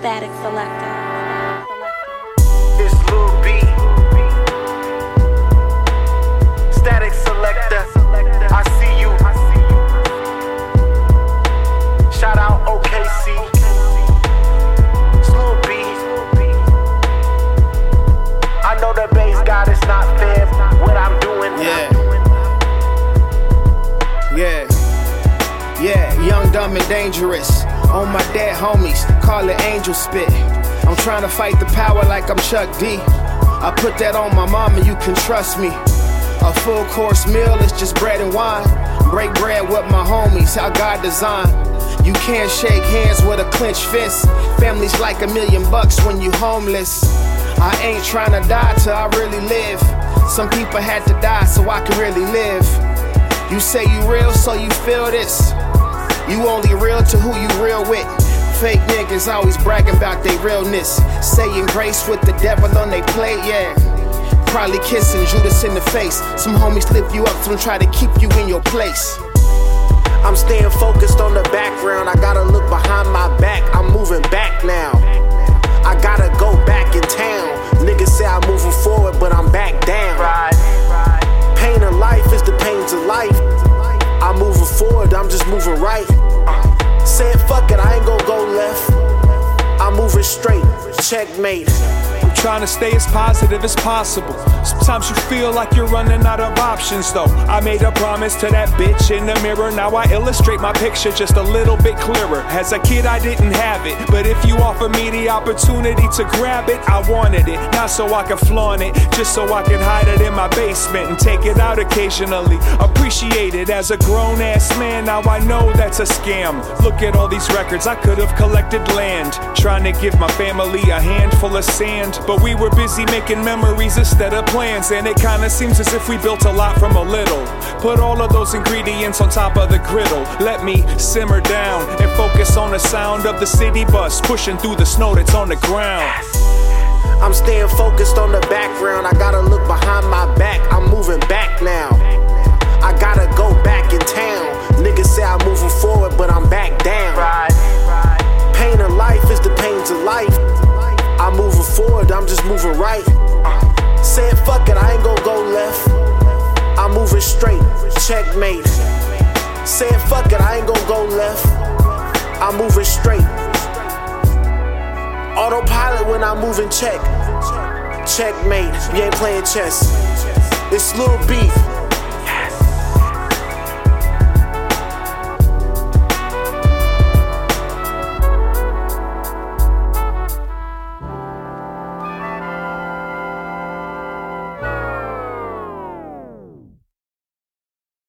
Statik Selektah. It's Lil B. Statik Selektah. I see you. Shout out OKC. It's Lil B. I know the bass god is not fair. What I'm doing. Yeah. Yeah. Yeah, young, dumb, and dangerous. On my dead homies, call it angel spit. I'm trying to fight the power like I'm Chuck D. I put that on my mama, you can trust me. A full course meal is just bread and wine. Break bread with my homies, how God designed. You can't shake hands with a clenched fist. Family's like a million bucks when you homeless. I ain't trying to die till I really live. Some people had to die so I can really live. You say you real, so you feel this. You only real to who you real with. Fake niggas always bragging about their realness. Saying grace with the devil on their plate, yeah. Probably kissing Judas in the face. Some homies lift you up, some try to keep you in your place. I'm staying focused on the background. I gotta look behind my back. I'm moving moving right. Fuck it, I ain't gonna go left. I'm moving straight. Checkmate. Trying to stay as positive as possible. Sometimes you feel like you're running out of options, though. I made a promise to that bitch in the mirror. Now I illustrate my picture just a little bit clearer. As a kid, I didn't have it. But if you offer me the opportunity to grab it, I wanted it. Not so I can flaunt it, just so I can hide it in my basement and take it out occasionally. Appreciate it as a grown ass man. Now I know that's a scam. Look at all these records, I could have collected land. Trying to give my family a handful of sand. But we were busy making memories instead of plans. And it kinda seems as if we built a lot from a little. Put all of those ingredients on top of the griddle. Let me simmer down and focus on the sound of the city bus pushing through the snow that's on the ground. I'm staying focused on the background. I gotta look behind my back. Moving right. Saying fuck it, I ain't gonna go left. I'm moving straight. Checkmate. Saying fuck it, I ain't gonna go left. I'm moving straight. Autopilot when I'm moving check. Checkmate, you ain't playing chess. It's Lil Beef,